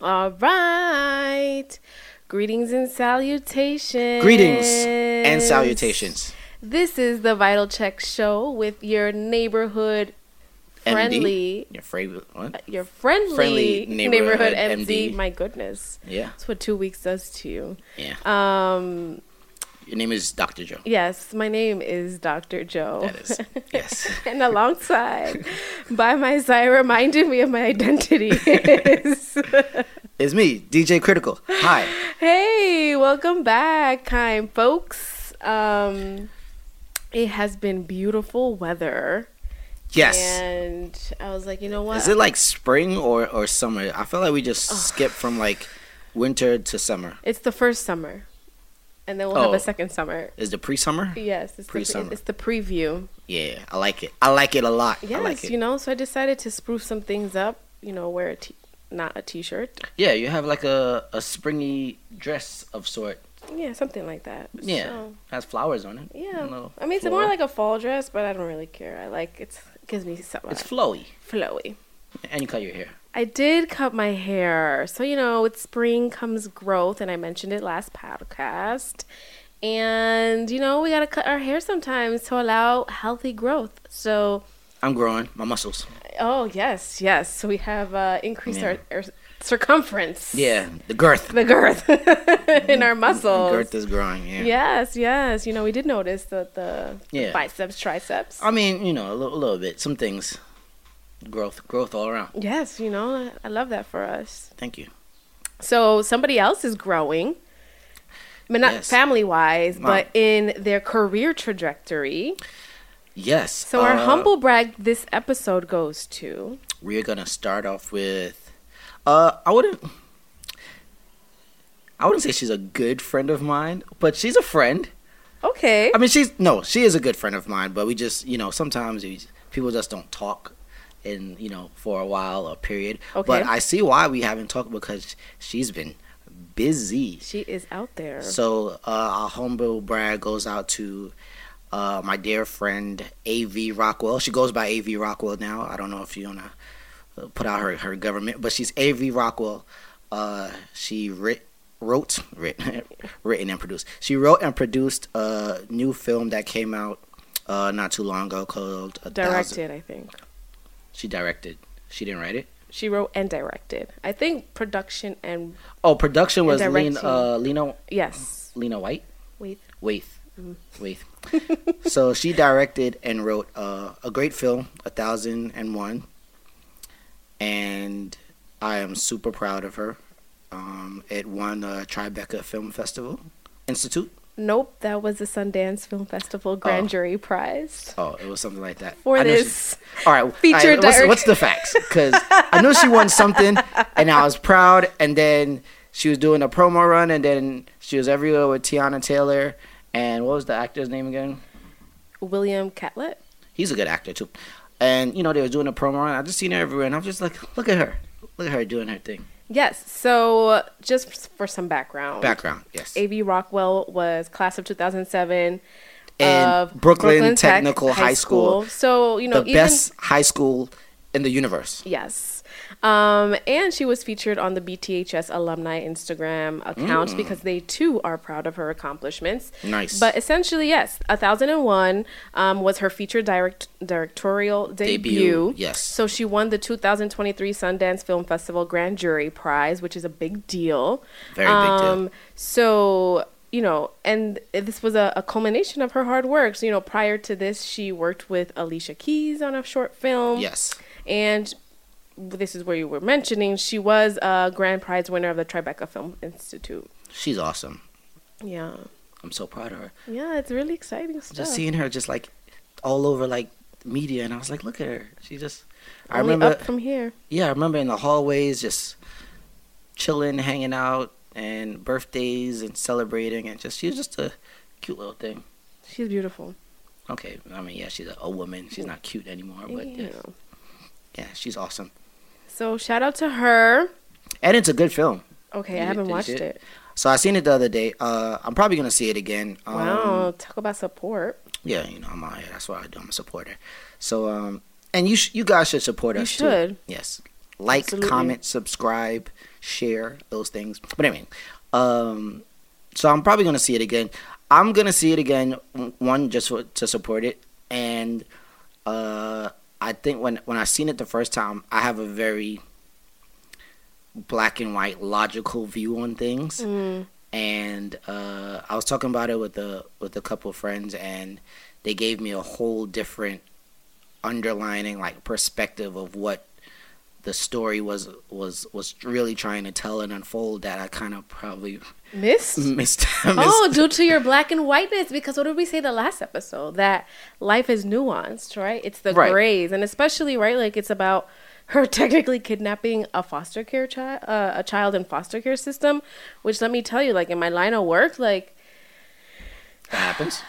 All right. Greetings and salutations. Greetings and salutations. This is the Vital Check Show with your neighborhood friendly, MD, your favorite what? your friendly, Friendly neighborhood, neighborhood MD. MD. My goodness, Yeah, that's what two weeks does to you. yeah. Um, Your name is Dr. Joe. yes, my name is Dr. Joe. That is yes. and alongside, by my side, reminding me of my identity is. It's me, DJ Critical. Hi. Hey, welcome back, kind folks. Um, it has been beautiful weather, Yes. and I was like, you know what? Is it like spring or or summer? I feel like we just skipped from like winter to summer. It's the first summer, and then we'll have Oh. a second summer. Is the pre-summer? Yes, it's the, Pre-summer. it's the preview. Yeah, I like it. I like it a lot. Yes, I like it. you know. So I decided to spruce some things up. You know, wear a t- not a t-shirt. Yeah, you have like a a springy dress of sort. Yeah, something like that. Yeah, So, has flowers on it. yeah. I mean, it's more like a fall dress, but I don't really care. I like it's, it gives me something it's flowy, flowy. and you cut your hair. I did cut my hair. So, you know, with spring comes growth, and I mentioned it last podcast. And, you know, we got to cut our hair sometimes to allow healthy growth. So, I'm growing my muscles. oh, yes, yes. So, we have uh, increased Yeah. our, our circumference. Yeah, the girth. The girth in our muscles. The girth is growing. Yeah. Yes, yes. You know, we did notice the, the Yeah. biceps, triceps. I mean, you know, a little, a little bit. Some things, growth, growth all around. yes, you know, I love that for us. Thank you. So somebody else is growing, but not Yes. family wise, but in their career trajectory. Yes. So our uh, humble brag this episode goes to We're gonna start off with. Uh, I wouldn't. I wouldn't say she's a good friend of mine, but she's a friend. okay. I mean, she's no, she is a good friend of mine, but we just, you know, sometimes we, people just don't talk, in you know, for a while or period. Okay. But I see why we haven't talked because she's been busy. she is out there. So uh, our humble brag goes out to uh, my dear friend A.V. Rockwell. She goes by A.V. Rockwell now. I don't know if you wanna uh, put out her, her government, but she's A.V. Rockwell. Uh, she writ, wrote, writ, written and produced. She wrote and produced a new film that came out uh, not too long ago called a Thousand. directed, I think. She directed. She didn't write it. She wrote and directed. I think production and Oh, production was Lena, uh, Lena yes. Lena White. Wait. Waithe. Waithe. so she directed and wrote uh, a great film, A Thousand and One, and I am super proud of her. Um, it won a Tribeca Film Festival Institute. Nope, that was the Sundance Film Festival Grand Oh. Jury Prize Oh, it was something like that. for I know she- this. all right, feature all right, what's, what's the facts? Because I know she won something, and I was proud. And then she was doing a promo run, and then she was everywhere with Teyana Taylor. And what was the actor's name again? William Catlett. He's a good actor too. And you know they were doing a promo run. I just seen her everywhere, and I'm just like, look at her, look at her doing her thing. Yes. So just for some background. Background, yes. A.V. Rockwell was class of 2007 And of Brooklyn, Tech Technical High School, So, you know, the best high school in the universe. yes. Um, and she was featured on the BTHS alumni Instagram account Mm. because they too are proud of her accomplishments. Nice. But essentially, yes, 1001 um, was her featured direct directorial debut. Debut, yes. So she won the 2023 Sundance Film Festival Grand Jury Prize, which is a big deal. Very big deal. Um, so you know, and this was a, a culmination of her hard work. So you know, prior to this, she worked with Alicia Keys on a short film. Yes. and this is where you were mentioning she was a grand prize winner of the Tribeca Film Institute. She's awesome. Yeah, I'm so proud of her. yeah, it's really exciting stuff. Just seeing her just like all over like media, and I was like, look at her. She just. I remember. up from here. yeah, I remember in the hallways just chilling, hanging out, and birthdays and celebrating, and just she was just a cute little thing. She's beautiful. Okay, I mean, yeah, she's a, a woman. She's not cute anymore, but yeah, yeah, she's awesome. So shout out to her. And it's a good film. Okay, You- I haven't watched see it? it. So I seen it the other day. Uh, I'm probably gonna see it again. Um, Wow, talk about support. Yeah, you know, I'm out here. That's what I do. I'm a supporter. So, um, and you sh- you guys should support You us should. too. Yes, Like, Absolutely. comment, subscribe, share those things. But anyway, um, so I'm probably gonna see it again. I'm gonna see it again. One just for, to support it, and uh, I think when when I seen it the first time, I have a very black and white logical view on things Mm. and uh, I was talking about it with a with a couple of friends, and they gave me a whole different underlining like perspective of what the story was was was really trying to tell and unfold that I kind of probably Missed? missed. Oh, due to your black and whiteness. Because what did we say the last episode? That life is nuanced, right? It's the Right. grays, and especially right, like it's about her technically kidnapping a foster care child, uh, a child in foster care system. Which let me tell you, like in my line of work, like that happens.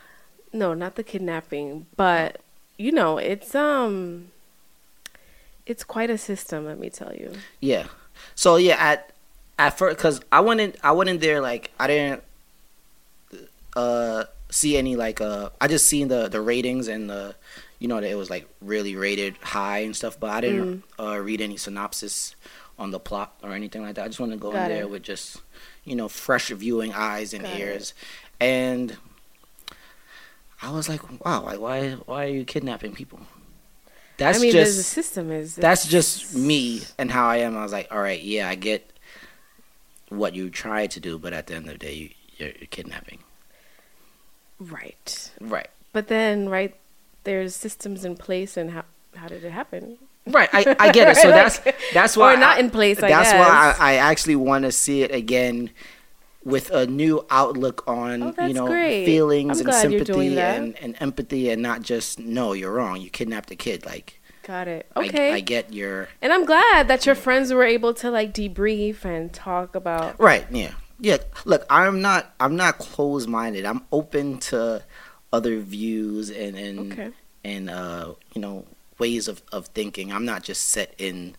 no, not the kidnapping, but you know, it's um, it's quite a system. Let me tell you. Yeah. So yeah, at at first, cause I went in, I went in there like I didn't uh see any like uh I just seen the the ratings and the you know that it was like really rated high and stuff, but I didn't uh read any synopsis on the plot or anything like that. I just wanted to go Got in there with just you know fresh viewing eyes and Got it. ears, and I was like, wow, like why why are you kidnapping people? That's I mean, just the system is that's just me and how I am. I was like, all right, yeah, I get what you try to do, but at the end of the day, you, you're, you're kidnapping. right. Right. But then, right, there's systems in place, and how how did it happen? Right. I, I get it. So Like- that's that's why or not I- in place. I that's guess. why I, I actually want to see it again with a new outlook on Oh, you know great. feelings I'm and glad you're doing sympathy and, and empathy and not just no you're wrong you kidnapped a kid like Got it. I- Okay. I, get your and I'm glad that your friends were able to like debrief and talk about. Right. Yeah. Yeah. Look, I'm not. I'm not closed minded. I'm open to other views and and Okay. and uh, you know ways of of thinking. I'm not just set in.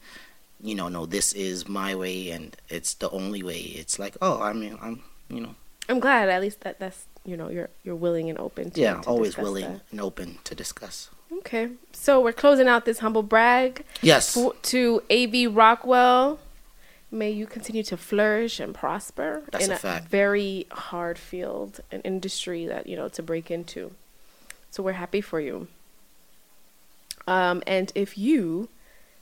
You know, no, this is my way and it's the only way. It's like, oh, I mean, I'm, you know, I'm glad at least that that's you know you're you're willing and open to yeah, to always willing that. and open to discuss. Okay, so we're closing out this humble brag Yes. to AV Rockwell. May you continue to flourish and prosper That's in a a, very hard field, an industry that you know to break into. So we're happy for you. Um, and if you,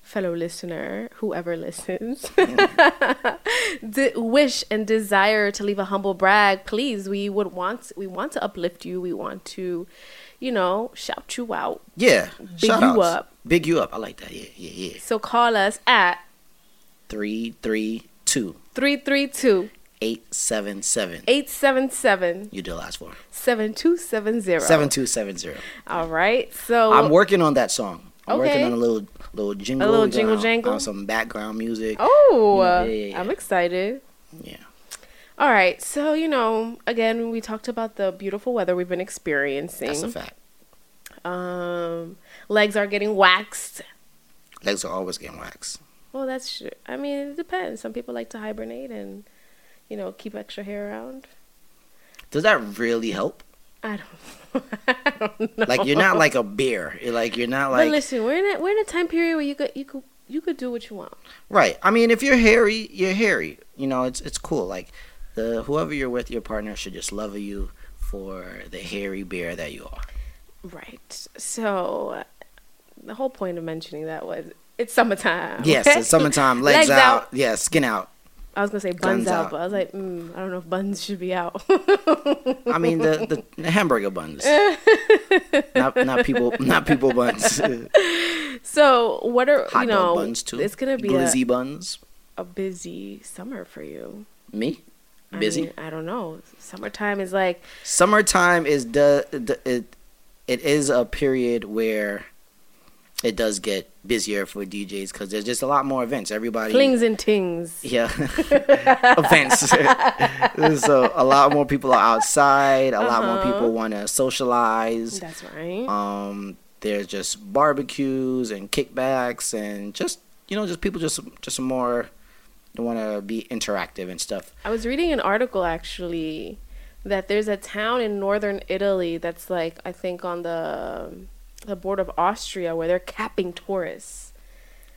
fellow listener, whoever listens, mm. de- wish and desire to leave a humble brag, please, we would want we want to uplift you. We want to, you know, shout you out. Yeah. Big Shout you outs. up. Big you up. I like that. Yeah. Yeah. Yeah. So call us at Three, three, two, 332 eight, seven, seven. 877 You did last four. 7270. Seven two seven zero. All right. So I'm working on that song. I'm working on a little little jingle. little jingle on- jangle? on some background music. Oh, Yeah, uh, yeah, yeah. I'm excited. Yeah. All right. So, you know, again, we talked about the beautiful weather we've been experiencing. That's a fact. Um, legs are getting waxed. Legs are always getting waxed. Well, that's true. I mean, it depends. Some people like to hibernate and, you know, keep extra hair around. Does that really help? I don't, I don't know. Like you're not like a bear. You're like you're not like. but listen, we're in a, we're in a time period where you could you could you could do what you want. right. I mean, if you're hairy, you're hairy. You know, it's it's cool. Like the whoever you're with, your partner should just love you for the hairy bear that you are. Right. So the whole point of mentioning that was it's summertime. Yes, it's summertime. Legs, Legs out. out. Yeah, skin out. I was gonna say buns out, out. but I was like, mm, I don't know if buns should be out. I mean the, the the hamburger buns. not not people not people buns. so what are Hot you know? buns too. It's gonna be a, glizzy buns. a busy summer for you. Me? I Busy? mean, I don't know. Summertime is like Summertime is the, the it it is a period where it does get busier for DJs because there's just a lot more events. Everybody flings and tings. yeah events. so a lot more people are outside. A lot more Uh-huh. people want to socialize. That's right. Um, there's just barbecues and kickbacks and just you know just people just just more want to be interactive and stuff. I was reading an article actually that there's a town in northern Italy that's like I think on the the board of Austria where they're capping tourists.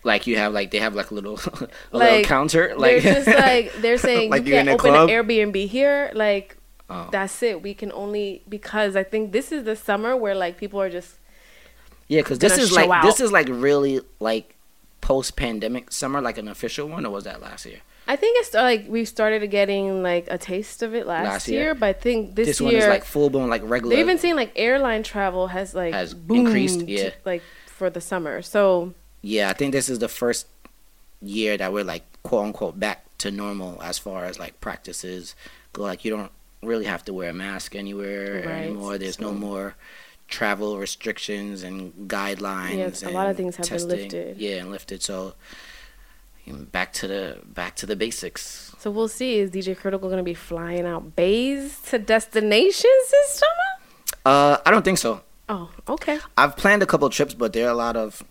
Like you have like they have like a little a little Like, counter. Like they're just like they're saying Like you can't open club? an Airbnb here. Like Oh. that's it. We can only because I think this is the summer where like people are just yeah, because this is like out. this is like really like post pandemic summer, like an official one, or was that last year? I think it's like we started getting like a taste of it last, Last year, year. but I think this, This, year one is like full blown like regular. they're even saying like airline travel has like Has boomed, increased, yeah. like for the summer. So Yeah, I think this is the first year that we're like quote unquote back to normal as far as like practices go. Like you don't really have to wear a mask anywhere Right, anymore. There's no more travel restrictions and guidelines. Yes, a lot of things have been lifted. Yeah, and lifted. So back to the back to the basics. so we'll see. Is DJ Critical gonna be flying out bays to destinations this summer? Uh, I don't think so. Oh, okay. I've planned a couple trips, but there are a lot of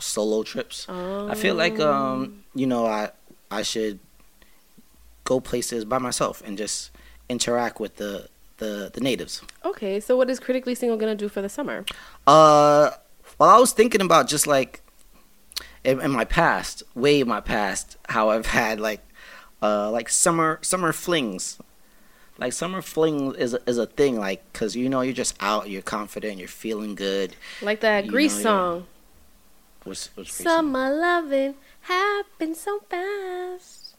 solo trips. I feel like Oh. um, you know, I I should go places by myself and just interact with the the, the natives. Okay, so what is Critically Single gonna do for the summer? Uh, well, I was thinking about just like in, in my past, way in my past, how I've had like uh like summer summer flings. Like summer fling is a, is a thing, like because you know you're just out, you're confident, you're feeling good. Like that You Grease know, song. What's, what's? Summer loving happened so fast.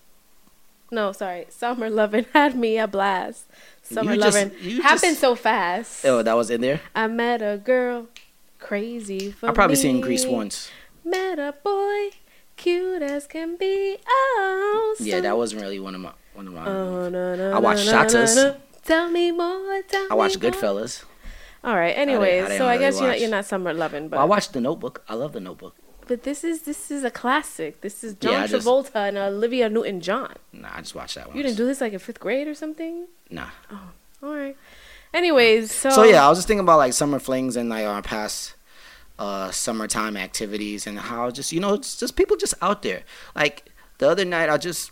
No, sorry. Summer loving had me a blast. Summer You loving happened just- so fast. Oh, that was in there. I met a girl crazy for I've probably me. seen Grease once. Met a boy cute as can be. Oh, Yeah, that wasn't really one of my one of my. Oh, no, no, I watched no, Shatas. no, no. Tell me more. Tell I watched. Goodfellas. All right. didn't- Anyways, I didn't so I really guess you're not, you're not summer loving, but Well, I watched The Notebook. I love The Notebook. but this is this is a classic. This is John Yeah, I just- Travolta and Olivia Newton John. Nah, I just watched that one. You didn't do this like in fifth grade or something? Nah. Oh, All right. Anyways, so So yeah, I was just thinking about like summer flings and like our past uh summertime activities and how just you know it's just people just out there. Like the other night, I just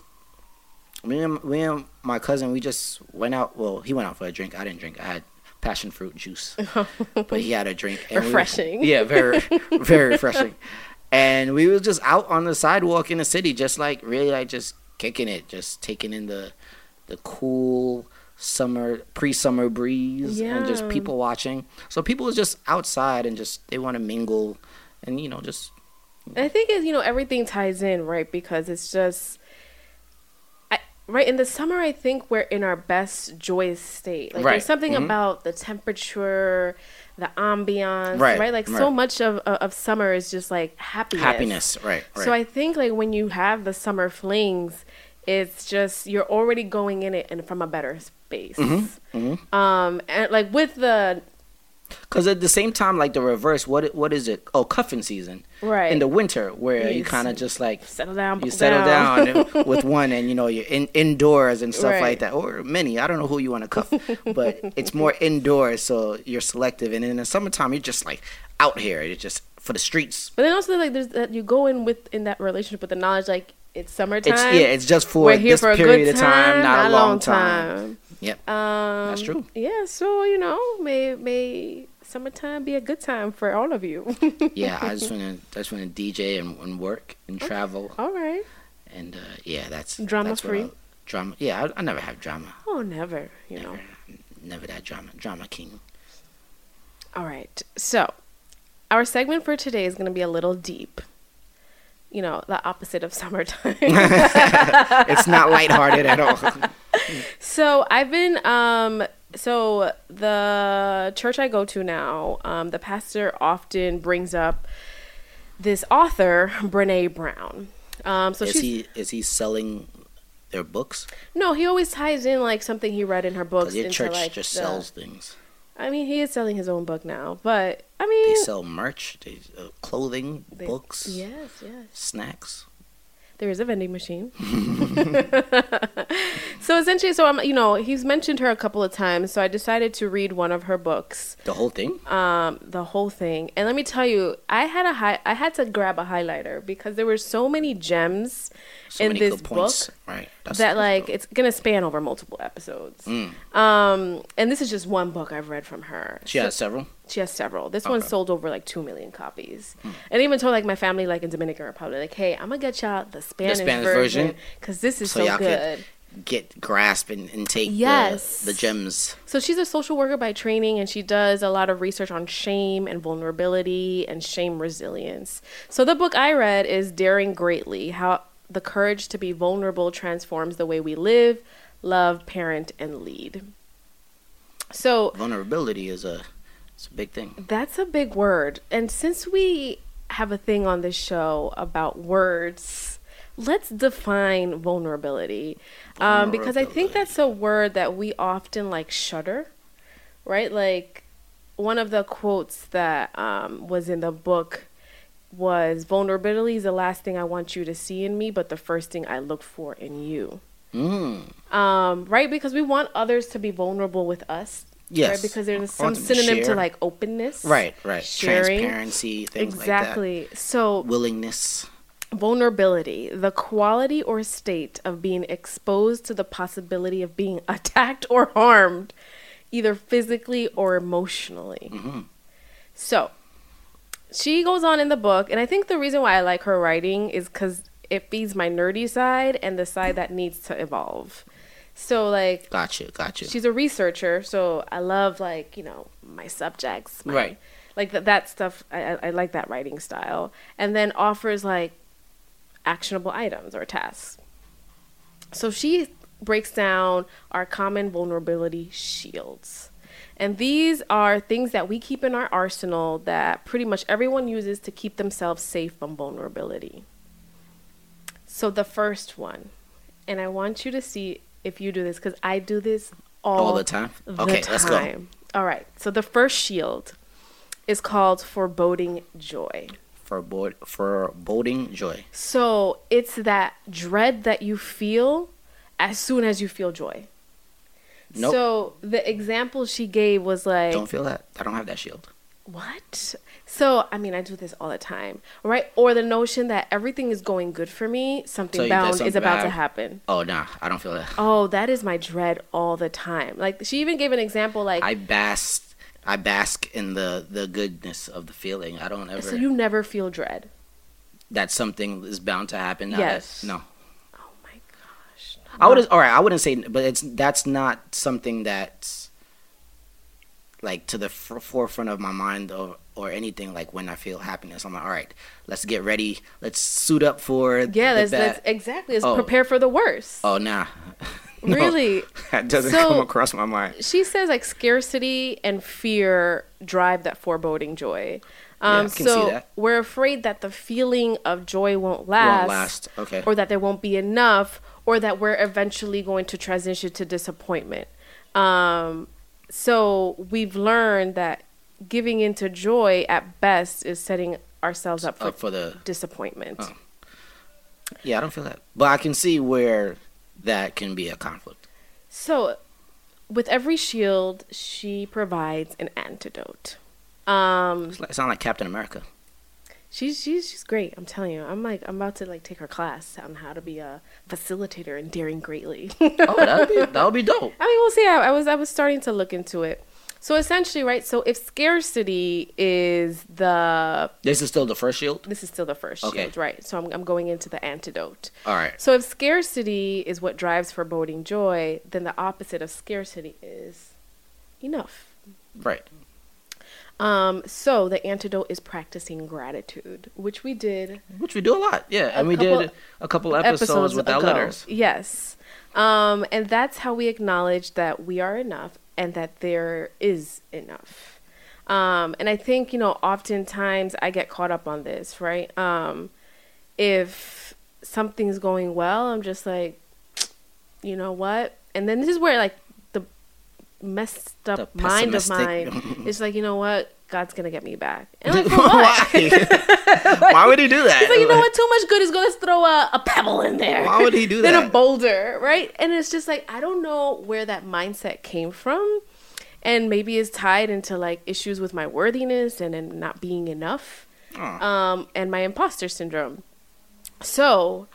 me and me and my cousin we just went out. Well, he went out for a drink. I didn't drink. I had passion fruit juice, but he had a drink. and we- Refreshing. yeah, very very refreshing. And we was just out on the sidewalk in the city, just like really like just kicking it, just taking in the the cool summer pre-summer breeze and just people watching. So people is just outside and just they want to mingle and you know just I think is you know everything ties in right because it's just I, right in the summer I think we're in our best joyous state. Like Right. there's something Mhm. about the temperature, the ambiance, right? Right, Like so much of of of summer is just like happiness. happiness, right? right. So I think like when you have the summer flings, it's just you're already going in it and from a better space. Mm-hmm. Um, and like with the Because at the same time, like the reverse, what what is it? Oh, cuffing season. right In the winter, where you kind of just like settle down, you settle down, with one, and you know you're in, indoors and stuff Right. like that, or many. I don't know who you want to cuff, but it's more indoors, so you're selective. And in the summertime, you're just like out here. You're just for the streets. But then also like there's that you go in with in that relationship with the knowledge like it's summertime. It's yeah, it's just for We're here this for a period good of time, not, a long time. time. Yep, Um, that's true. Yeah, so you know, may may summertime be a good time for all of you. Yeah, I just want to, I just want to DJ and, and work and travel, all right. and uh, yeah, that's drama that's free. Drama, yeah, I, I never have drama. Oh, never. You know. Never, never that drama. Drama king. All right. So, our segment for today is going to be a little deep. You know, the opposite of summertime. it's not lighthearted at all. so, I've been um so the church I go to now, um the pastor often brings up this author, Brené Brown. Um so is she's he is he selling their books? No, he always ties in like something he read in her books Because your into church like just the- sells things. I mean, he is selling his own book now, but I mean, They sell merch, they uh, clothing, they- books, Yes, yes. snacks. There is a vending machine. so essentially, so I'm, you know, he's mentioned her a couple of times, so I decided to read one of her books, The whole thing. um, the whole thing. And let me tell you, I had a high, I had to grab a highlighter because there were so many gems So in many this book Right. That's, that like it's gonna span over multiple episodes. Mm. Um, and this is just one book I've read from her. She So- has several. She has several. This one Okay. Hmm. sold over like two million copies. And even told like my family, like in Dominican Republic, like, "Hey, I'm gonna get y'all the Spanish, Spanish version because this is So so, y'all good." could get grasp and, and take Yes. the, the gems. So she's a social worker by training, and she does a lot of research on shame and vulnerability and shame resilience. So the book I read is "Daring Greatly: How the Courage to Be Vulnerable Transforms the Way We Live, Love, Parent, and Lead." So Vulnerability is a it's a big thing. That's a big word. And since we have a thing on this show about words, let's define vulnerability. Um, because I think that's a word that we often like shudder, right? Like one of the quotes that um, was in the book was vulnerability is the last thing I want you to see in me, but the first thing I look for in you. Mm. Um, right? Because we want others to be vulnerable with us. Yes. Right? Because there's some want them to synonym to like openness. Right, right. Sharing. Transparency, things Exactly. So, like that. Willingness. vulnerability, the quality or state of being exposed to the possibility of being attacked or harmed, either physically or emotionally. Mhm. So, she goes on in the book, and I think the reason why I like her writing is because it feeds my nerdy side and the side that needs to evolve. So, like, Gotcha, gotcha. she's a researcher, so I love like you know my subjects, my, Right. Like that that stuff. I, I I like that writing style, and then offers like actionable items or tasks. So she breaks down our common vulnerability shields. And these are things that we keep in our arsenal that pretty much everyone uses to keep themselves safe from vulnerability. So the first one, and I want you to see if you do this because I do this all, All the time? the Okay, let's go. All right. So the first shield is called foreboding joy. Forebod- foreboding joy. So it's that dread that you feel as soon as you feel joy. Nope. So the example she gave was like, Don't feel that. I don't have that shield. what? So, I mean, I do this all the time, right? Or the notion that everything is going good for me, something So bound is something about to happen. Oh nah, I don't feel that. Oh, that is my dread all the time. Like, she even gave an example, like, I bask I bask in the the goodness of the feeling. I don't ever so you never feel dread. that something is bound to happen. Yes. No. Oh my gosh. I would all right. I wouldn't say, but it's that's not something that's like to the f- forefront of my mind or or anything. Like when I feel happiness, I'm like, all right, let's get ready. Let's suit up for Yeah, the that's, bad. that's exactly. Let's Oh. prepare for the worst. Oh nah, No, Really? that doesn't So- come across my mind. she says like scarcity and fear drive that foreboding joy. Yeah, Um, I can so see that. we're afraid that the feeling of joy won't last, Won't last. Okay. or that there won't be enough, or that we're eventually going to transition to disappointment. Um, so we've learned that giving into joy at best is setting ourselves up for, Up for the disappointment. Oh. yeah, I don't feel that, but I can see where that can be a conflict. So, with every shield, she provides an antidote. Um, It's like, sound like Captain America. She's she's she's great. I'm telling you. I'm like I'm about to like take her class on how to be a facilitator and daring greatly. Oh, that'd be that would be dope. I mean, we'll see. I, I was I was starting to look into it. So essentially, right? So if scarcity is the This is still the first shield. this is still the first Okay. shield, right? So I'm I'm going into the antidote. All right. So if scarcity is what drives foreboding joy, then the opposite of scarcity is enough. Right. Um, so the antidote is practicing gratitude, which we did Which we do a lot. Yeah, and we did a couple episodes, with our ago. letters. Yes. Um, and that's how we acknowledge that we are enough and that there is enough. Um, and I think, you know, oftentimes I get caught up on this, right? Um, if something's going well, I'm just like, you know what? And then this is where like messed up The mind of mine. It's like you know what, God's gonna get me back. And like, for what? Why? Why would he do that? It's like you know what, too much good is gonna throw a, a pebble in there. Why would he do Than a boulder, right? And it's just like I don't know where that mindset came from, and maybe it's tied into like issues with my worthiness and, and not being enough, Oh. um, and my imposter syndrome. So,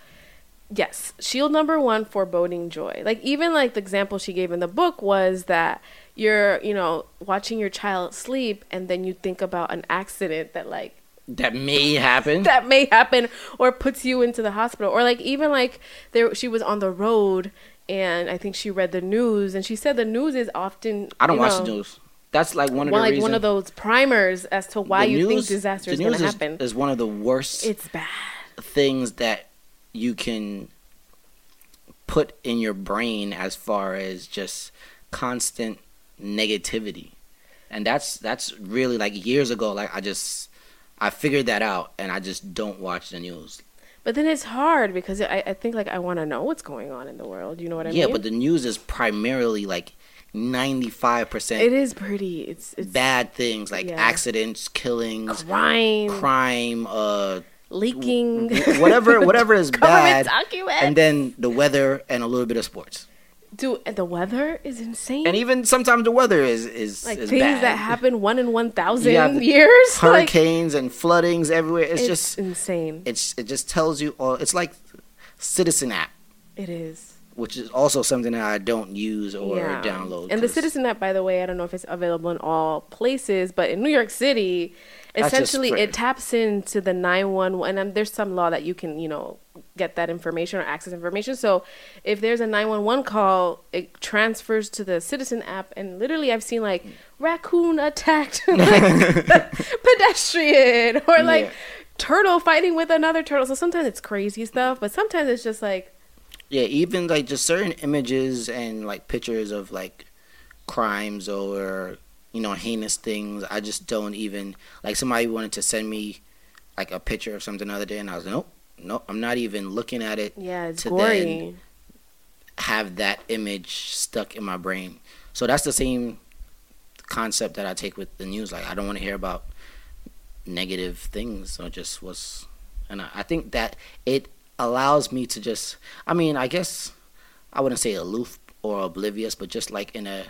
yes, shield number one, foreboding joy. Like even like the example she gave in the book was that you're you know watching your child sleep and then you think about an accident that like that may happen. that may happen or puts you into the hospital or like even like there she was on the road and i think she read the news and she said the news is often I don't watch know, the news. That's like one of one, the like reasons. one of those primers as to why the you think disaster is going to happen Is one of the worst it's bad things that you can put in your brain as far as just constant negativity. And that's that's really like years ago like i just i figured that out and i just don't watch the news. But then it's hard because i, I think like i want to know what's going on in the world you know what i yeah mean? yeah but the news is primarily like 95% it is pretty it's it's bad things like Yeah. accidents killings crime. crime uh leaking. Whatever whatever is bad and then the weather and a little bit of sports. Dude the weather is insane. And even sometimes the weather is is like is things bad. that happen one in thousand have years like, hurricanes and floodings everywhere. It's, it's just insane. it's it just tells you all it's like citizen app. It is. Which is also something that i don't use or download And the Citizen app, by the way, I don't know if it's available in all places, but in New York City, essentially it taps into the 911 and there's some law that you can, you know, get that information or access information. So if there's a 911 call, it transfers to the Citizen app and literally I've seen like raccoon attacked like, pedestrian or like Yeah. turtle fighting with another turtle. So sometimes it's crazy stuff, but sometimes it's just like yeah even like just certain images and like pictures of like crimes or you know heinous things. I just don't even like somebody wanted to send me like a picture of something the other day and i was like nope nope i'm not even looking at it yeah, it's To gory. then- have that image stuck in my brain. So that's the same concept that i take with the news. Like i don't want to hear about negative things or just what's and I, I think that it allows me to just i mean i guess i wouldn't say aloof or oblivious but just like in a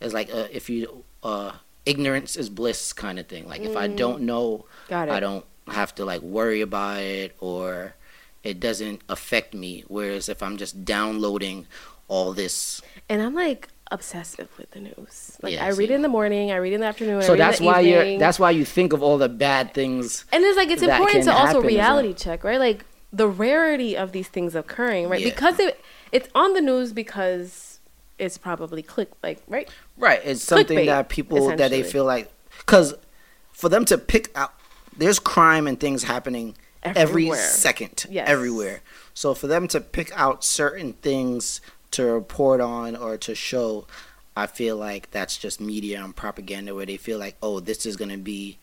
it's like uh if you uh ignorance is bliss kind of thing like if i Mm. don't know Got it. i don't have to like worry about it or it doesn't affect me whereas if i'm just downloading all this And I'm like obsessive with the news. Like Yeah, I read in the morning, I read in the afternoon. So read it in that's why evening. you're that's why you think of all the bad things and it's like it's important to also as well. reality check, right? Like the rarity of these things occurring, right? Yeah. Because it it's on the news because it's probably click like right. Right. It's something Clickbait, that people that they feel like because for them to pick out, there's crime and things happening every second, Yes. everywhere. So for them to pick out certain things to report on or to show, I feel like that's just media and propaganda where they feel like, oh, this is gonna be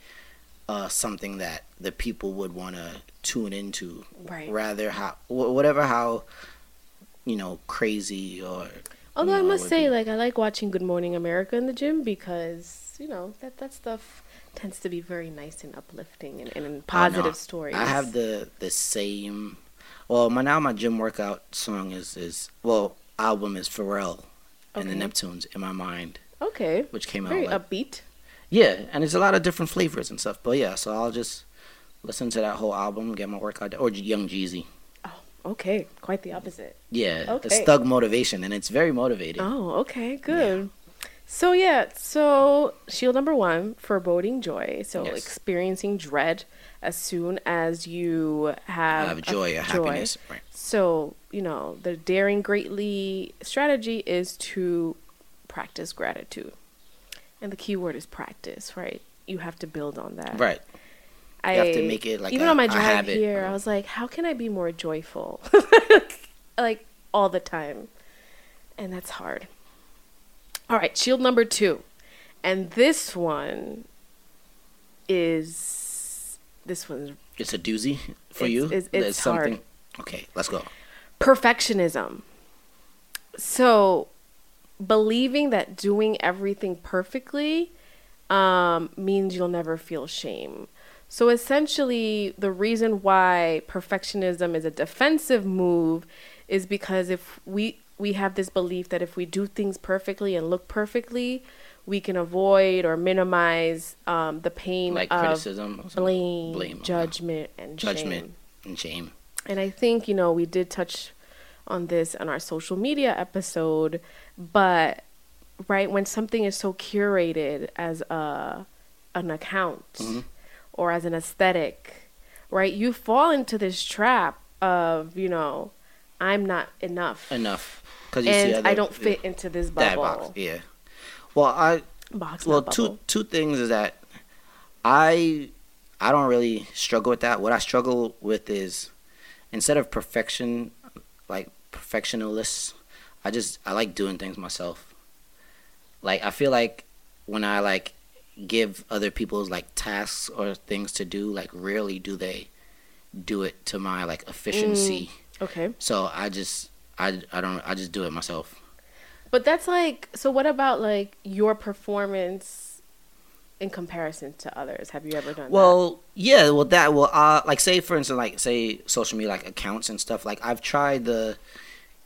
uh, something that the people would want to tune into, Right. rather how whatever how you know crazy or. Although you I must would say, like I like watching Good Morning America in the gym because you know that that stuff tends to be very nice and uplifting and, and Oh, no. positive stories. I have the the same. Well, my now my gym workout song is is well album is Pharrell and the Okay. Neptunes in my mind, okay, which came very out like upbeat. yeah, and it's a lot of different flavors and stuff. But yeah, so I'll just listen to that whole album, get my workout or Young Jeezy. Okay, quite the opposite. Yeah, it's Okay. thug motivation and it's very motivating. Oh, okay, good. So yeah, so shield number one, foreboding joy. So Yes. experiencing dread as soon as you have, have a joy, a happiness. Right. So you know the daring greatly strategy is to practice gratitude, and the key word is practice. Right, you have to build on that. Right. I have to make it like even a- on my drive here, I was like, how can I be more joyful, like all the time, and that's hard. All right, shield number two, and this one is this one's It's a doozy for It's- you. it's- There's it's hard. Okay, let's go. perfectionism. So believing that doing everything perfectly um, means you'll never feel shame. So essentially, the reason why perfectionism is a defensive move is because if we we have this belief that if we do things perfectly and look perfectly, we can avoid or minimize um, the pain Like of criticism, blame, Blame, judgment, and judgment shame. and shame. And I think, you know, we did touch on this on our social media episode, but right when something is so curated as a an account Mhm. Or as an aesthetic, right? You fall into this trap of, you know, I'm not enough. Enough, because you see And other, I don't fit into this that bubble. box. Yeah. Well, I Box, well two bubble. two things is that I I don't really struggle with that. What I struggle with is instead of perfection, like perfectionist, I just I like doing things myself. Like I feel like when I like give other people's like tasks or things to do, like rarely do they do it to my like efficiency. Okay. So I just I I don't I just do it myself. But that's like so what about like your performance in comparison to others? Have you ever done that? Well, yeah, well that well uh like say for instance like say social media like accounts and stuff like I've tried the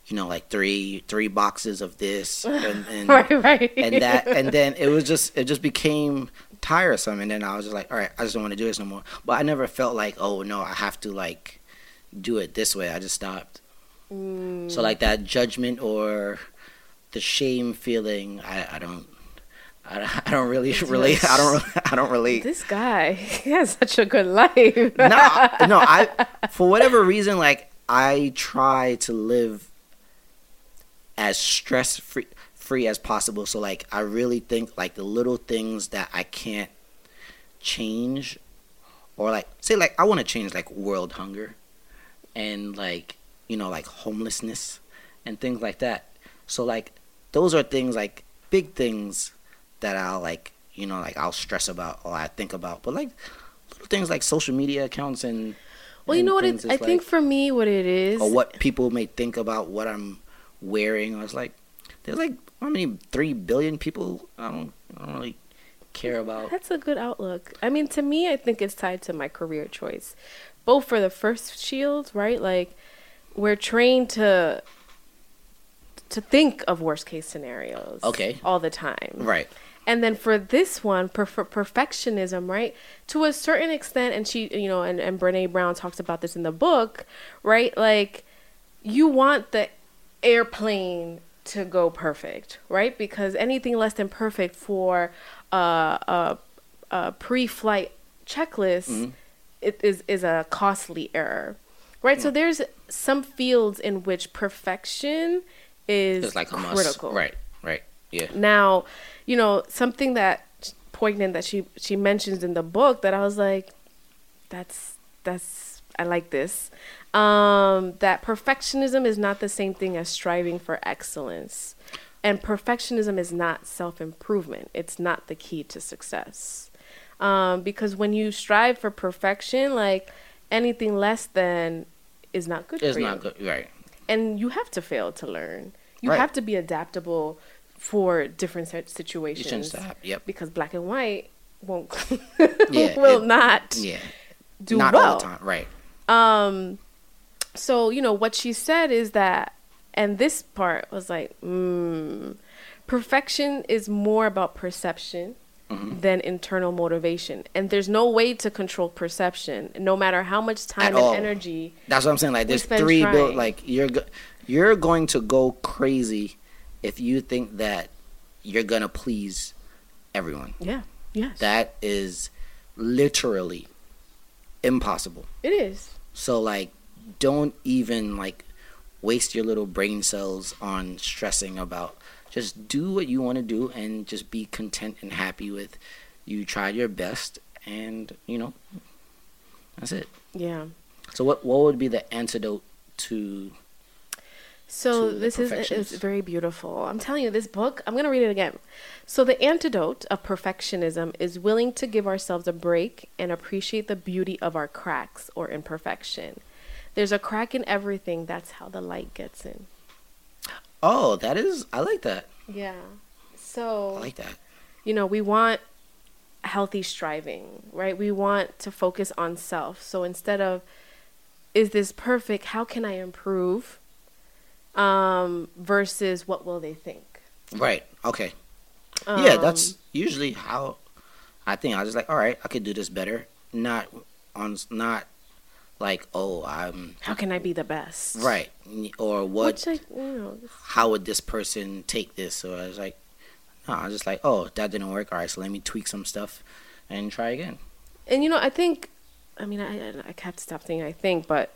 you know like three three boxes of this and and, right, right. and that and then it was just it just became tiresome and then I was just like all right I just don't want to do this no more. But I never felt like oh no I have to like do it this way. I just stopped. Mm. So like that judgment or the shame feeling I I don't I, don't- I don't really relate. I don't. I don't relate. This guy he has such a good life. no, no. I for whatever reason, like I try to live as stress free free as possible. So like I really think like the little things that I can't change, or like say like I want to change like world hunger, and like you know like homelessness and things like that. So like those are things like big things that I'll like you know like I'll stress about or I think about, but like little things like social media accounts and well, you and know what? It, I is, think for me, what it is. or what people may think about what I'm wearing. I was like, there's like how many three billion people? I don't, I don't really care about. That's a good outlook. I mean, to me, I think it's tied to my career choice. Both for the first shield, right? Like, we're trained to to think of worst case scenarios. Okay. All the time. Right. And then for this one, per- perfectionism, right? To a certain extent, and she, you know, and, and Brené Brown talks about this in the book, right? Like, you want the airplane to go perfect, right? Because anything less than perfect for uh, a, a pre-flight checklist it is is a costly error, right? So there's some fields in which perfection is It's like a must. critical, Right. Right. Yeah. now, you know, something that poignant that she she mentions in the book that I was like, that's that's I like this. Um, that perfectionism is not the same thing as striving for excellence. And perfectionism is not self improvement. It's not the key to success. Um, because when you strive for perfection, like anything less than is not good It's for you not good. Right. and you have to fail to learn. You Right. have to be adaptable for different sit- situations. Yep. Because black and white won't Yeah, will it- not Yeah. do not well. all the time. Right. Um, so you know what she said is that, and this part was like, mm, perfection is more about perception Mm-hmm. than internal motivation, and there's no way to control perception, no matter how much time and all. energy. That's what I'm saying. Like, there's three bill. Like, you're you're going to go crazy if you think that you're gonna please everyone. Yeah. Yes. That is literally impossible. it is. So like, don't even like waste your little brain cells on stressing about. Just do what you want to do and just be content and happy with. You tried your best, and you know, that's it. Yeah. So what what would be the antidote to? So to this is perfectionist. very beautiful. I'm telling you, this book. I'm gonna read it again. So the antidote of perfectionism is willing to give ourselves a break and appreciate the beauty of our cracks or imperfection. There's a crack in everything. That's how the light gets in. Oh, that is I like that. Yeah. So I like that. you know, we want healthy striving, right? We want to focus on self. So instead of is this perfect? How can I improve? Um versus what will they think? Right. Okay. yeah, Um, that's usually how I think. I was just like, all right, I could do this better. Not on, not like, oh, I'm how can I be the best? right, or what? Which I, you know, how would this person take this? So I was like, no, I was just like, oh, that didn't work. All right, so let me tweak some stuff and try again. and you know, I think, I mean, I I have to stop saying I think, but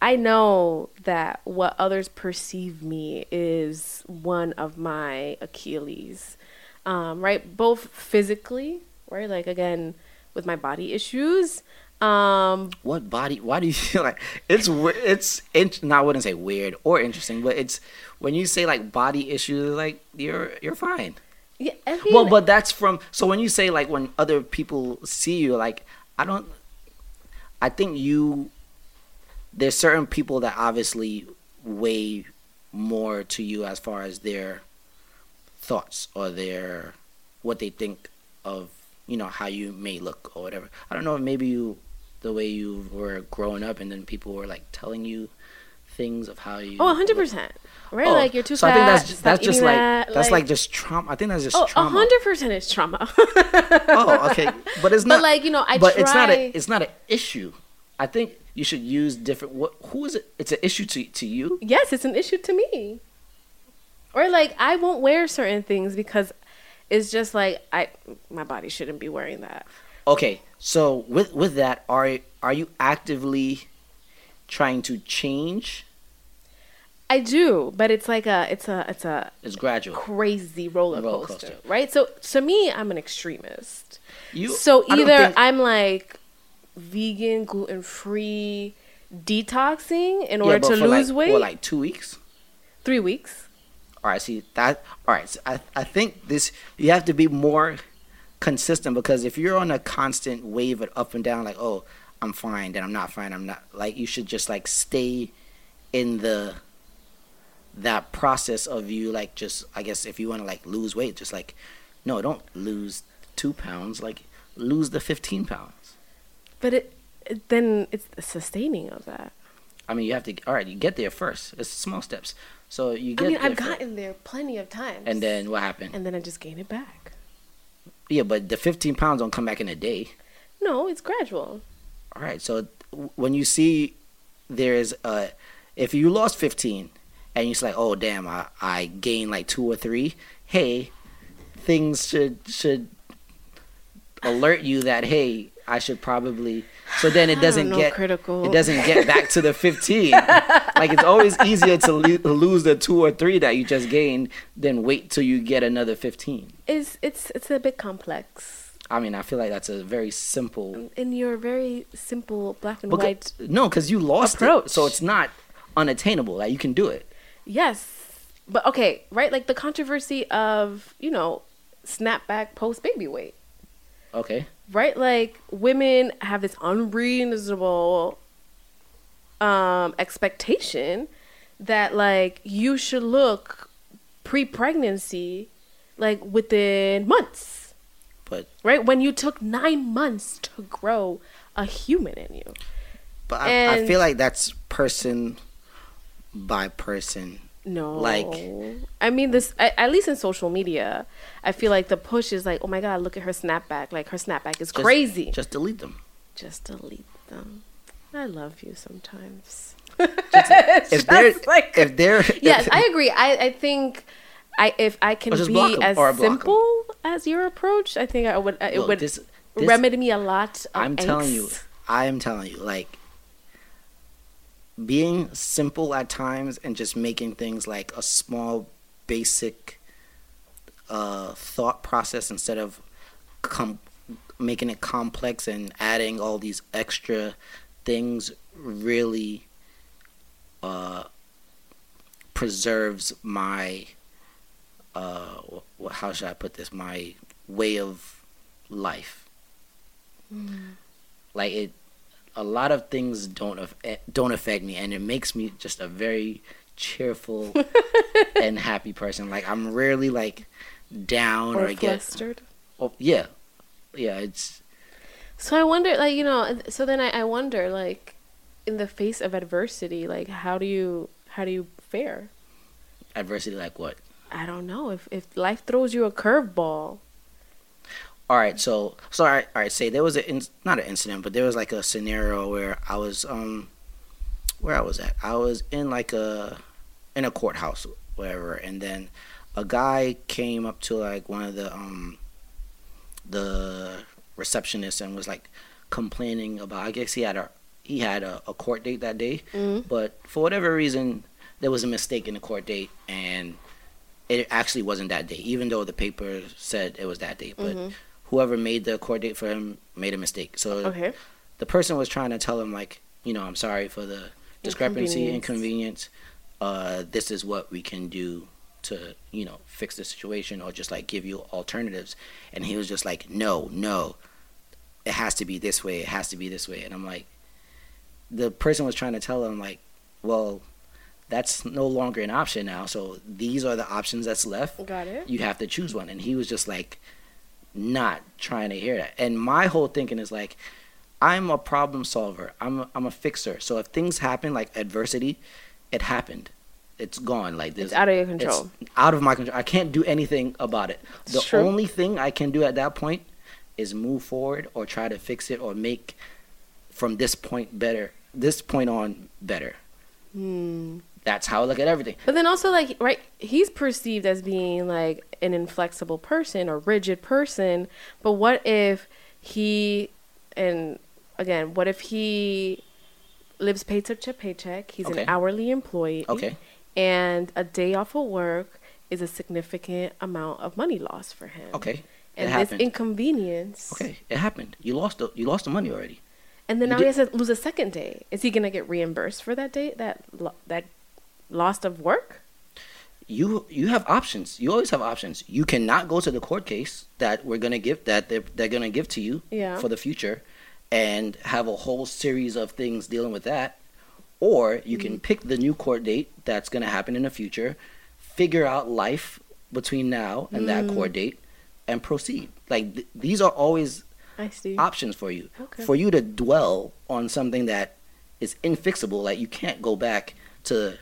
I know that what others perceive me is one of my Achilles, um, right? Both physically, right? Like again, with my body issues. Um, What body? Why do you feel like it's it's int- no, I wouldn't say weird or interesting, but it's when you say like body issues, like you're you're fine. yeah, I mean, Well, but that's from so when you say like when other people see you, like I don't. I think you. There's certain people that obviously weigh more to you as far as their thoughts or their what they think of you know how you may look or whatever. I don't know if maybe you the way you were growing up and then people were like telling you things of how you oh, hundred look. percent, right? Oh, like you're too so fat. I think that's just, that's just like that, that's like just trauma. I think that's just oh, trauma. hundred percent is trauma. Oh, okay, but it's not. But like you know, I but try. it's not a it's not an issue. I think you should use different. What who is it? It's an issue to to you. yes, it's an issue to me. Or like I won't wear certain things because it's just like I my body shouldn't be wearing that. Okay, so with with that, are are you actively trying to change? I do, but it's like a it's a it's a It's gradual. crazy roller coaster, Roller coaster. right? So to me, I'm an extremist. You so either think- I'm like vegan, gluten free, detoxing in order but to lose like, weight. What, like two weeks? Three weeks. All right, see that. All right, so I I think this you have to be more consistent because if you're on a constant wave of up and down, like oh I'm fine, then I'm not fine, I'm not like you should just like stay in the that process of you like just I guess if you want to like lose weight, just like no, don't lose two pounds, like lose the fifteen pounds. But it, it then it's the sustaining of that. I mean, you have to. All right, you get there first. It's small steps. So you get. I mean, there I've gotten there plenty of times. And then what happened? and then I just gain it back. Yeah, but the 15 pounds don't come back in a day. No, it's gradual. All right. So when you see there's a, if you lost 15 and you're like, oh damn, I, I gained like two or three. Hey, things should should alert you that hey, I should probably. So then it doesn't know, get critical. It doesn't get back to the 15. like it's always easier to lo- lose the two or three that you just gained than wait till you get another 15. It's it's it's a bit complex. I mean, I feel like that's a very simple In your very simple black and Becau- white. no, because you lost approach. it, so it's not unattainable. Like you can do it. Yes, but okay, right? Like the controversy of you know snapback post baby weight. Okay. right? Like women have this unreasonable um expectation that like you should look pre-pregnancy like within months, But right? When you took 9 months to grow a human in you. but I, I feel like that's person by person. No. Like- I mean this at, at least in social media, I feel like the push is like, "Oh my god, look at her snapback. Like her snapback is Just- crazy." Just delete them. just delete them. I love you sometimes. If they're like- if they're yes, I agree. I, I think I if I can just be as or block 'em. simple as your approach, I think I would. Uh, it Look, would this- this- remedy me a lot. Of I'm telling you. I am telling you, like being simple at times and just making things like a small, basic uh, thought process instead of com- making it complex and adding all these extra things really uh, preserves my uh, how should I put this? My way of life like it a lot of things don't af- eh, don't affect me and it makes me just a very cheerful and happy person. Like I'm rarely like down or, or I get flustered. oh, yeah. Yeah, it's So I wonder, like you know, so then I, I wonder, like, in the face of adversity, like how do you how do you fare? adversity like what? I don't know if if life throws you a curveball. All right, so so all right, all right. Say there was a in, not an incident, but there was like a scenario where I was um where I was at. I was in like a in a courthouse, wherever, and then a guy came up to like one of the um the receptionist and was like complaining about. I guess he had a he had a, a court date that day, Mhm. but for whatever reason there was a mistake in the court date and it actually wasn't that day, even though the paper said it was that day. But Mhm. Whoever made the court date for him made a mistake. So Okay. the person was trying to tell him like, you know, I'm sorry for the discrepancy, Inconvenience. inconvenience. Uh, this is what we can do to, you know, fix the situation or just like give you alternatives. And he was just like, no, no, it has to be this way. It has to be this way. And I'm like, the person was trying to tell him like, well, that's no longer an option now. So these are the options that's left Got it. you have to choose one. And he was just like, not trying to hear that. And my whole thinking is like, I'm a problem solver. I'm a, I'm a fixer. So if things happen like adversity, it happened. It's gone. Like this, It's out of your control. out of my control. I can't do anything about it. It's The true. only thing I can do at that point is move forward or try to fix it or make from this point better. This point on better. Hmm. That's how I look at everything. But then also like right, he's perceived as being like an inflexible person or rigid person. But what if he and again, what if he lives paycheck to paycheck? He's Okay. an hourly employee. Okay. And a day off of work is a significant amount of money lost for him. Okay. It And this happened. inconvenience. Okay, it happened. You lost the you lost the money already. And then You now did- he has to lose a second day. Is he gonna get reimbursed for that day? That that lost of work? You you have options. You always have options. You cannot go to the court case that we're gonna give that they're, they're gonna give to you Yeah. for the future, and have a whole series of things dealing with that. Or you can mm-hmm. pick the new court date that's gonna happen in the future, figure out life between now and that mm. court date, and proceed. Like th- these are always I see. options for you. Okay. For you to dwell on something that is infixable, like you can't go back to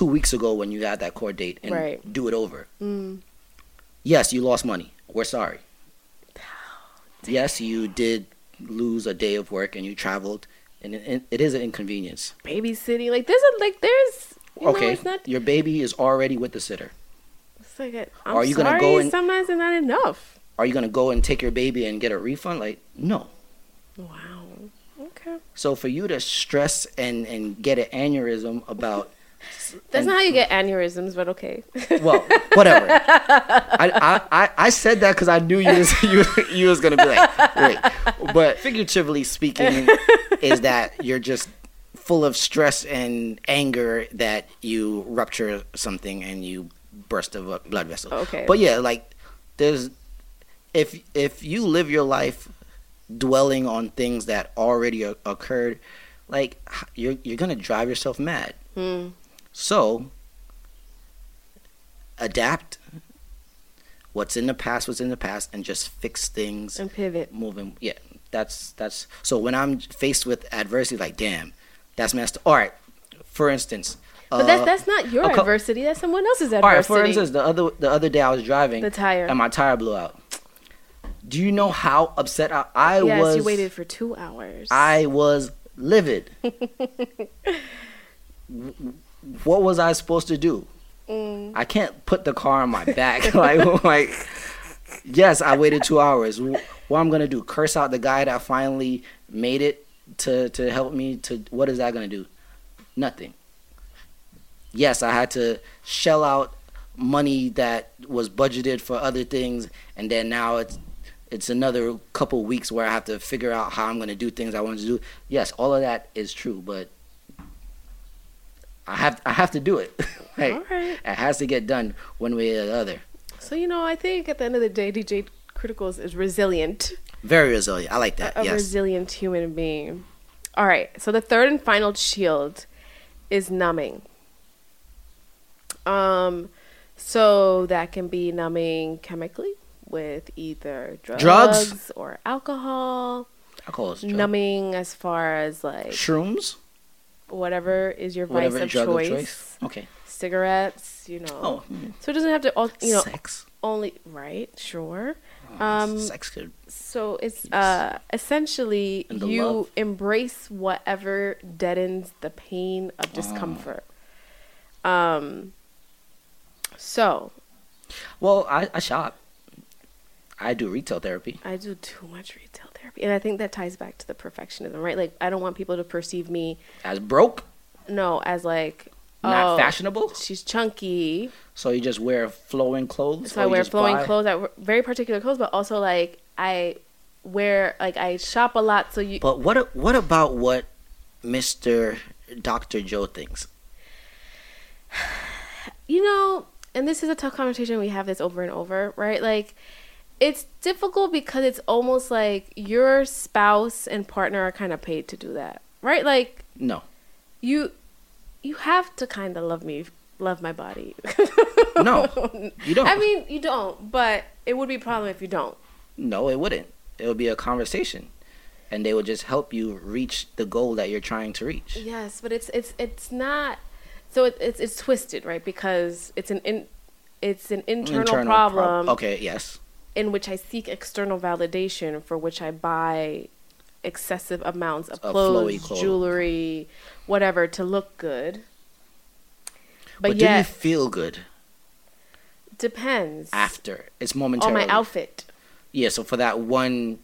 two weeks ago when you had that court date and Right. do it over. Mm. Yes, you lost money. We're sorry. Yes, you did lose a day of work and you traveled, and it, it is an inconvenience. babysitting. Like there's a like there's you know, okay, it's not your baby is already with the sitter. it's like a, I'm Are you gonna go and- sometimes it's not enough. Are you gonna go and take your baby and get a refund? Like, no. Wow. Okay. So for you to stress and and get an aneurysm about That's and- not how you get aneurysms, but okay. Well, whatever. I, I, I, I said that because I knew you was, you, you was gonna be like, wait. But figuratively speaking, is that you're just full of stress and anger that you rupture something and you burst a blood vessel. Okay. But yeah, like there's if if you live your life dwelling on things that already o- occurred, like you're you're gonna drive yourself mad. Hmm. So, adapt. What's in the past was in the past, and just fix things. And pivot. Moving, yeah. That's that's. So when I'm faced with adversity, like damn, that's messed. All right. For instance, But uh, that's that's not your a cou- adversity. That's someone else's adversity. all right. For instance, the other the other day I was driving, the tire. and my tire blew out. Do you know how upset I, I yes, was? you waited for two hours. I was livid. What was I supposed to do? Mm. I can't put the car on my back. like, like, yes, I waited two hours. Wh- What I'm gonna do? Curse out the guy that finally made it to to help me? To what is that gonna do? Nothing. Yes, I had to shell out money that was budgeted for other things, and then now it's it's another couple weeks where I have to figure out how I'm gonna do things I want to do. Yes, all of that is true, but I have I have to do it. like, All right. it has to get done one way or the other. So you know, I think at the end of the day, DJ Criticals is resilient. Very resilient. I like that. a yes. resilient human being. All right. So the third and final shield is numbing. Um, So that can be numbing chemically with either drugs, Drugs? or alcohol. Alcohol is. Numbing as far as like Shrooms. Whatever is your Whatever vice of choice. of choice. Okay. Cigarettes, you know. Oh, mm. So it doesn't have to, all you know, sex. only right. Sure. Oh, Um, sex could. So it's Yes. uh essentially you love. embrace whatever deadens the pain of discomfort. Um. So Well, I, I shop. I do retail therapy. I do too much retail and I think that ties back to the perfectionism, right? Like I don't want people to perceive me As broke, no as like not oh, fashionable. She's chunky, So you just wear flowing clothes. so oh, I wear flowing buy- clothes. I wear very particular clothes, but also like I wear like I shop a lot. So you But what what about what Mister Doctor Joe thinks? you know, and this is a tough conversation. We have this over and over, right? Like, it's difficult because it's almost like your spouse and partner are kind of paid to do that, right? Like, No, you you have to kind of love me, love my body. no, you don't. I mean, you don't, but it would be a problem if you don't. no, it wouldn't. It would be a conversation, and they would just help you reach the goal that you're trying to reach. Yes, but it's it's it's not. So it, it's it's twisted, right? Because it's an in, it's an internal, prob- problem. okay, yes. In which I seek external validation for which I buy excessive amounts of clothes, clothes. jewelry, whatever to look good. But, But, do you feel good depends after? It's momentary. on my outfit. Yeah, so for that one,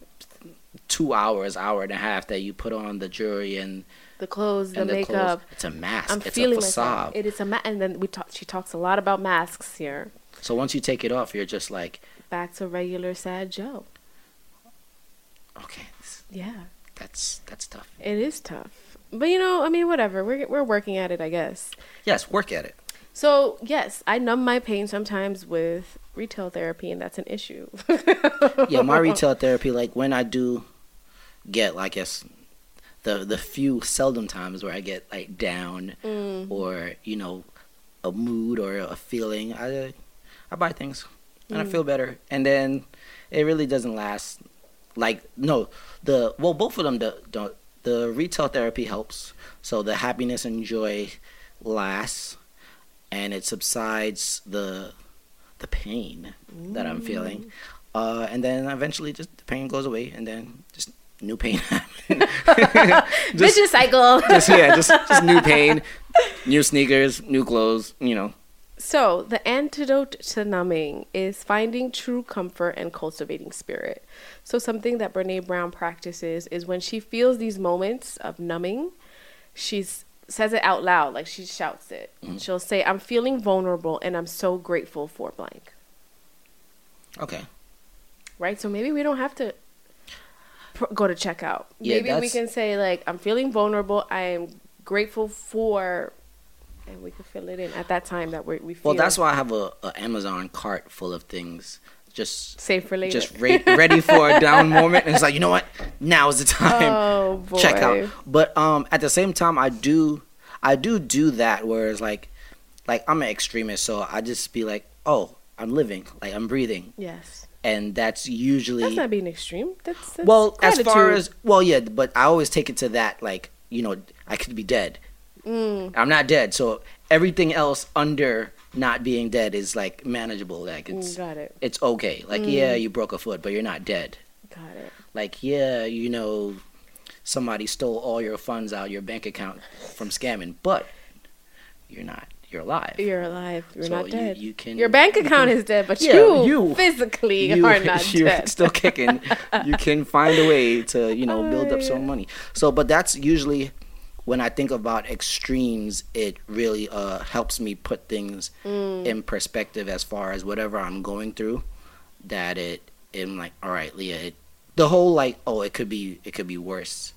two hours, hour and a half that you put on the jewelry and, The clothes, the and the makeup. clothes, it's a mask. I'm it's feeling a facade. myself. It is a mask, and then we talk. She talks a lot about masks here. So once you take it off, you're just like, Back to regular sad Joe. okay, Yeah, that's that's tough. it is tough, but you know, I mean, whatever. We're we're working at it, I guess. Yes, work at it. So yes, I numb my pain sometimes with retail therapy, and that's an issue. Yeah, my retail therapy, like when I do get, like, guess the the few seldom times where I get like down Mm. or you know a mood or a feeling, I I buy things and I Mm. feel better, and then it really doesn't last. Like no, the well both of them the the, the retail therapy helps, so the happiness and joy lasts, and it subsides the the pain that I'm feeling, uh, and then eventually just the pain goes away, and then just new pain happens. just, Vicious cycle. just yeah, just just new pain, new sneakers, new clothes. You know, So, the antidote to numbing is finding true comfort and cultivating spirit. So, something that Brené Brown practices is when she feels these moments of numbing, she says it out loud, like she shouts it. Mm-hmm. She'll say, I'm feeling vulnerable and I'm so grateful for blank. okay. Right? So, maybe we don't have to pr- go to checkout. Yeah, maybe we can say, like, I'm feeling vulnerable. I am grateful for. And we can fill it in at that time that we we feel Well, that's why I have a, a Amazon cart full of things, just safe for later. just re- ready for a down moment. And it's like, you know what? Now is the time. Oh boy. Check out. But um, at the same time, I do, I do do that. Whereas like, like I'm an extremist, so I just be like, oh, I'm living, like I'm breathing, Yes. and that's usually That's not being extreme. That's, that's well as far as well, yeah. But I always take it to that, like you know, I could be dead. Mm, I'm not dead, so everything else under not being dead is like manageable. Like it's mm, got it. it's okay. Like yeah, you broke a foot, but you're not dead. Got it. Like yeah, you know, somebody stole all your funds out of your bank account from scamming, but you're not. You're alive. You're alive. You're So not dead. you can- Your bank you account can- is dead, but Yeah, you, you- physically You- are not you're dead. still kicking. you can find a way to you know build up Oh, some money. So, but that's usually when I think about extremes. It really uh, helps me put things Mm. in perspective as far as whatever I'm going through. That it, I'm like, all right, Leah. It, the whole like, oh, it could be, it could be worse,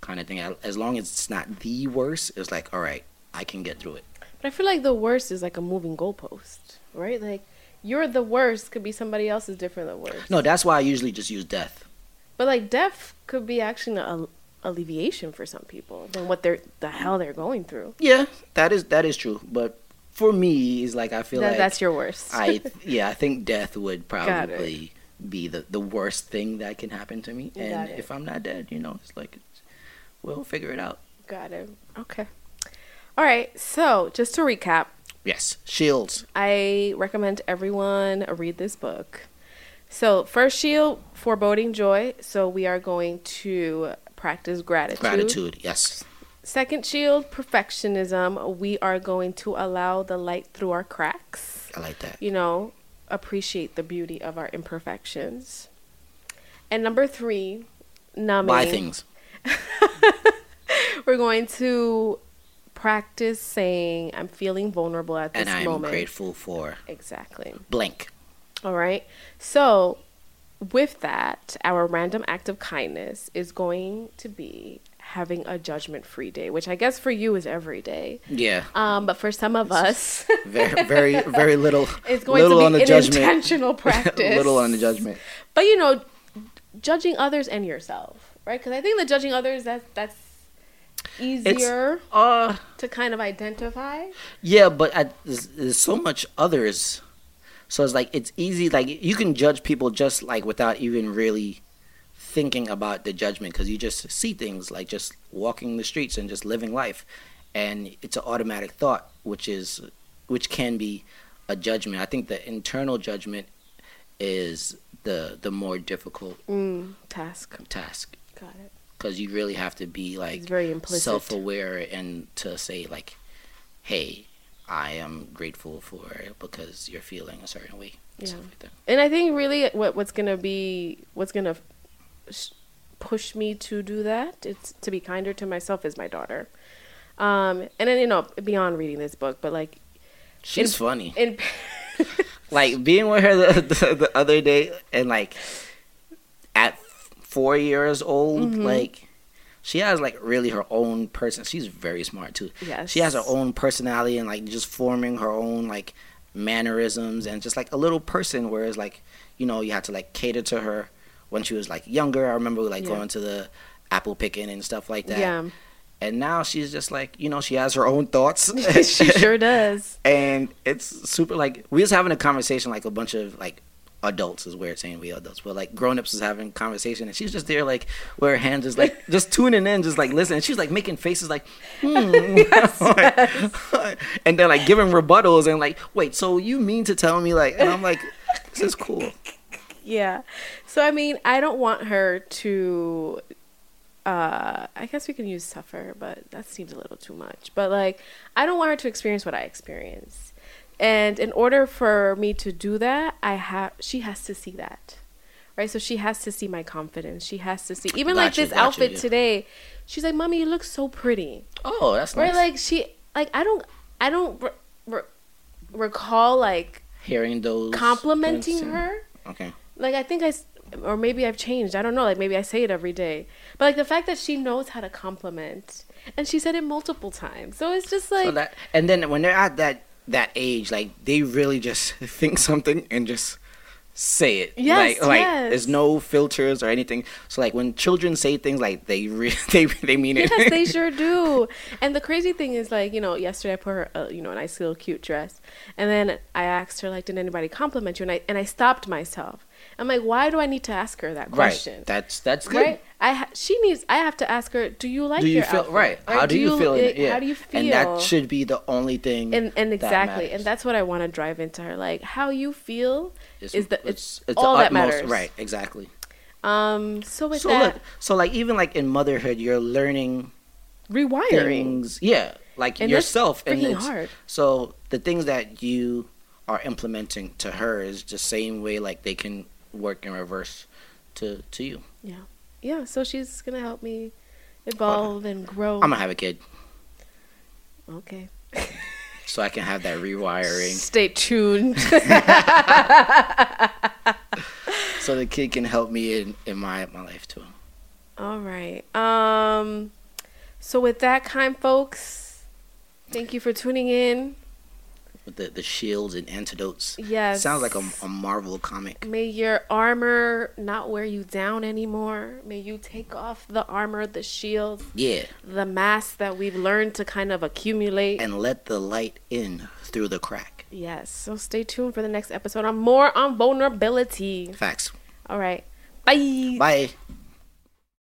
kind of thing. As long as it's not the worst, it's like, all right, I can get through it. But I feel like the worst is like a moving goalpost, right? Like you're the worst could be somebody else is different than worst. No, that's why I usually just use death. But like death could be actually an alleviation for some people than what they're the hell they're going through. Yeah, that is that is true. But for me is like I feel That- like that's your worst. I yeah, I think death would probably be the the worst thing that can happen to me. And if I'm not dead, you know, it's like we'll figure it out. Got it. Okay. All right. So just to recap, Yes, shields. I recommend everyone read this book. So first shield, foreboding joy. So we are going to practice gratitude. Gratitude. Yes. Second shield, perfectionism. We are going to allow the light through our cracks. I like that. You know, appreciate the beauty of our imperfections. And number three, numbing. Buy things. We're going to practice saying, I'm feeling vulnerable at this And I'm moment. grateful for Exactly. blank. All right. So, with that, our random act of kindness is going to be having a judgment free day, which I guess for you is every day. Yeah. Um, but for some of us, Very, very, very little. it's going little to on be the an judgment. intentional practice. little on the judgment. But you know, judging others and yourself, right? Because I think that judging others that that's easier Uh, to kind of identify. yeah, but I, there's, there's so much others. So it's like it's easy. Like you can judge people just like without even really thinking about the judgment because you just see things like just walking the streets and just living life, and it's an automatic thought, which is which can be a judgment. I think the internal judgment is the the more difficult Mm, task. task Got it. because you really have to be like very self-aware and to say like hey i am grateful for it because you're feeling a certain way Yeah. Stuff like. And I think really what what's gonna be what's gonna sh- push me to do that it's to be kinder to myself is my daughter. Um, and then you know beyond reading this book, but like she's In- funny in like being with her the, the, the other day and like at four years old Mm-hmm. like she has like really her own person she's very smart too Yes. she has her own personality and like just forming her own like mannerisms and just like a little person whereas like you know you had to like cater to her when she was like younger i remember like Yeah. going to the apple picking and stuff like that yeah, and now she's just like you know she has her own thoughts she sure does. and it's super like we was having a conversation like a bunch of like adults is weird saying we adults but like grown-ups was having conversation and she's just there like where her hands is like just tuning in just like listening she's like making faces like hmm and then like giving rebuttals and like wait so you mean to tell me like and i'm like this is cool Yeah. So I mean, I don't want her to uh I guess we can use suffer, but that seems a little too much. But like I don't want her to experience what I experience. And in order for me to do that, I have she has to see that. Right? So she has to see my confidence. She has to see even like this gotcha, outfit yeah. today. She's like, "Mommy, you look so pretty." oh that's Right? nice Like she like I don't I don't re- re- recall like hearing those complimenting things. her okay like I think I or maybe I've changed. I don't know. Like maybe I say it every day, but like the fact that she knows how to compliment, and she said it multiple times. So it's just like so that and then when they're at that that age like they really just think something and just say it Yes, like like yes. there's no filters or anything so like when children say things like they re- they they mean it yes, they sure do. And the crazy thing is, like, you know, yesterday I put her, uh, you know, a nice little cute dress, and then I asked her, like, did anybody compliment you? And I and I stopped myself. I'm like, why do I need to ask her that question? right that's that's good Right? I ha- she needs. I have to ask her, do you like do you your feel outfit? right how do you, feel it? yeah How do you feel? and that should be the only thing and and that exactly, and that's what I want to drive into her. Like, how you feel It's- is the it's, it's, all the that matters. right exactly Um. So with so that, look so like even like in motherhood you're learning rewiring. things yeah like And yourself and it's- hard. so the things that you are implementing to her is the same way like they can work in reverse to to you Yeah. Yeah. So she's gonna help me evolve and grow. i'm gonna have a kid okay. so i can have that rewiring Stay tuned. so the kid can help me in in my my life too All right. Um. So with that, kind folks, thank you for tuning in. With the, the shields and antidotes. Yes. Sounds like a, a Marvel comic. May your armor not wear you down anymore. May you take off the armor, the shield, Yeah. the mask that we've learned to kind of accumulate. And let the light in through the crack. yes. So stay tuned for the next episode on more on vulnerability. Facts. All right. Bye. Bye.